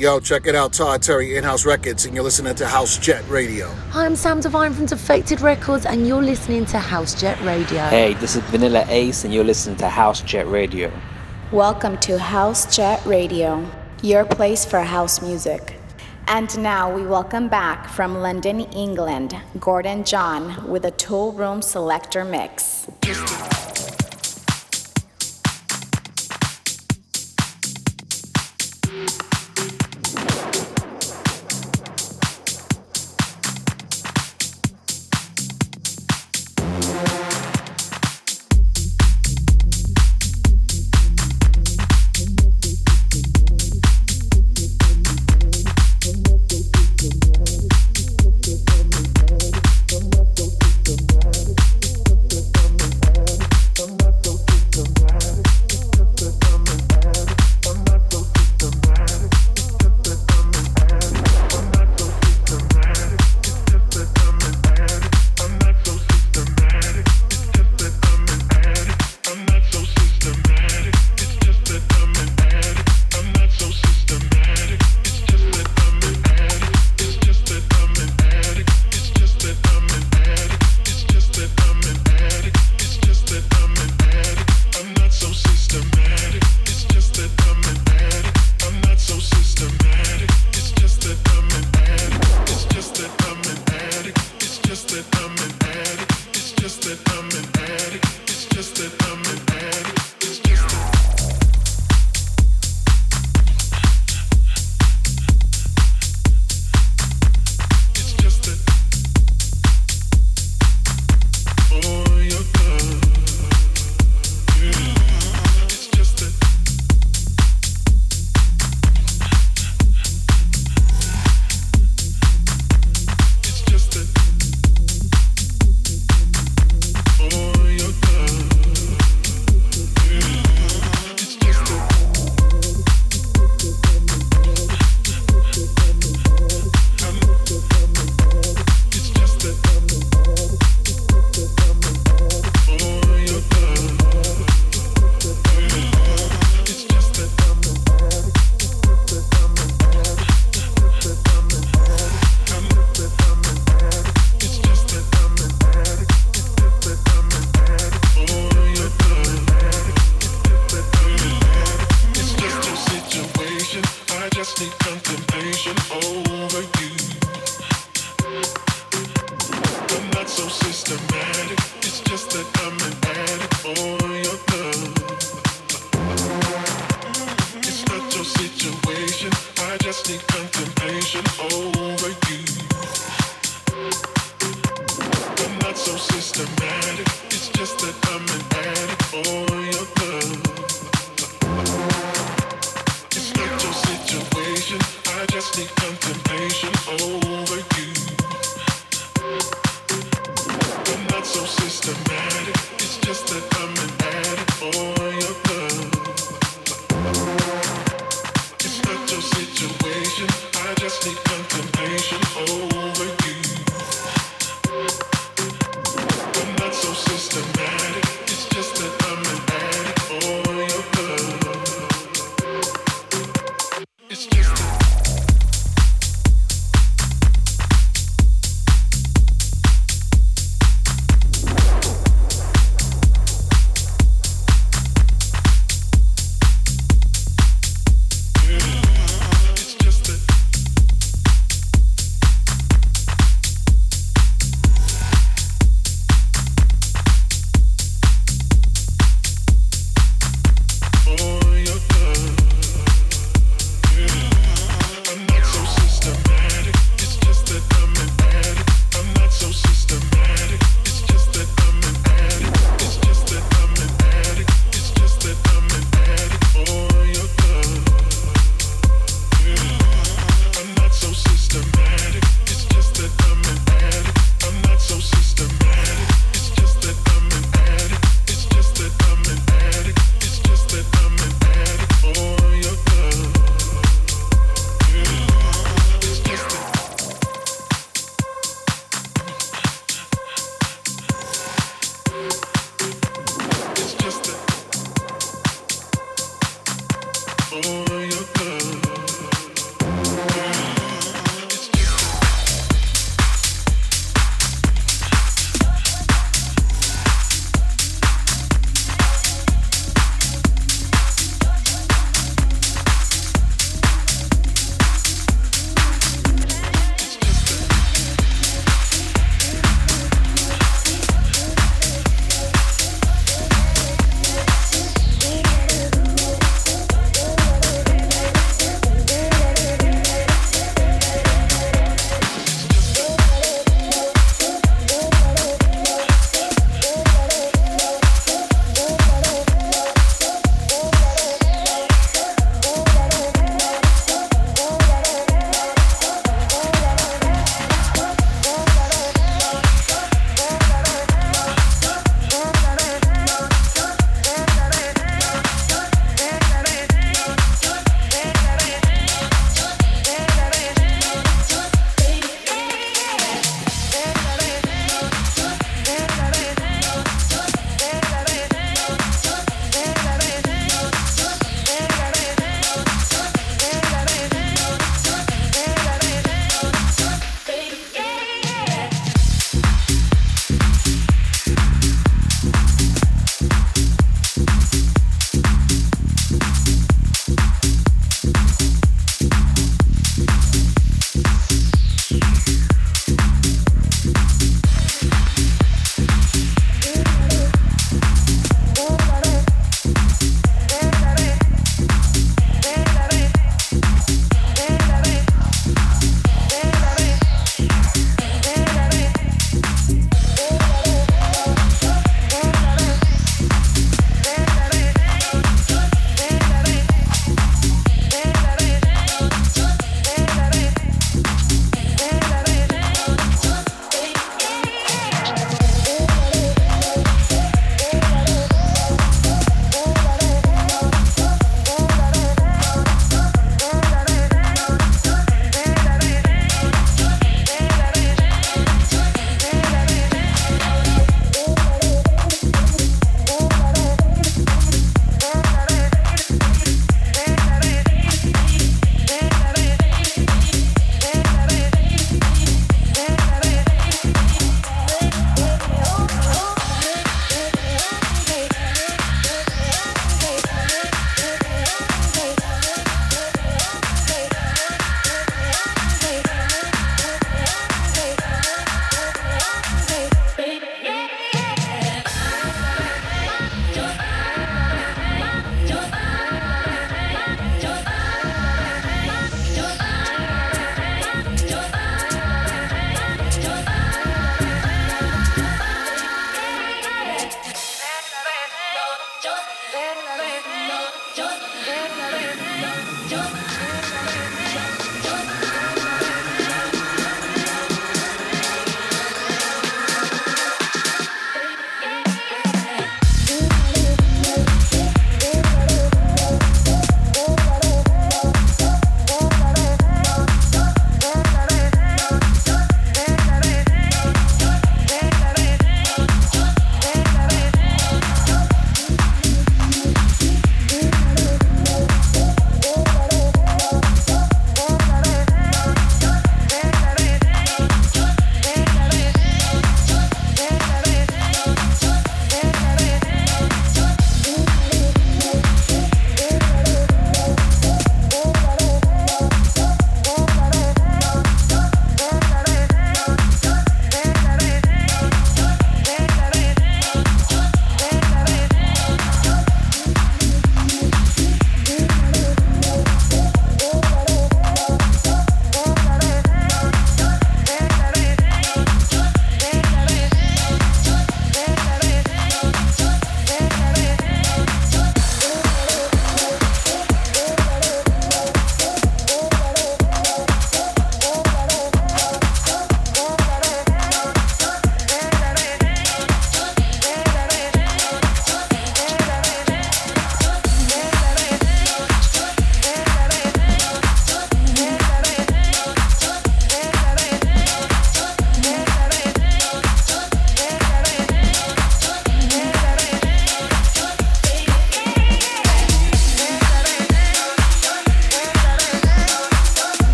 Yo, check it out, Todd Terry, InHouse Records, and you're listening to House Jet Radio. Hi, I'm Sam Divine from Defected Records, and you're listening to House Jet Radio. Hey, this is Vanilla Ace, and you're listening to House Jet Radio. Welcome to House Jet Radio, your place for house music. And now we welcome back from London, England, Gordon John with a Toolroom Selector Mix.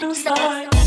Deep inside.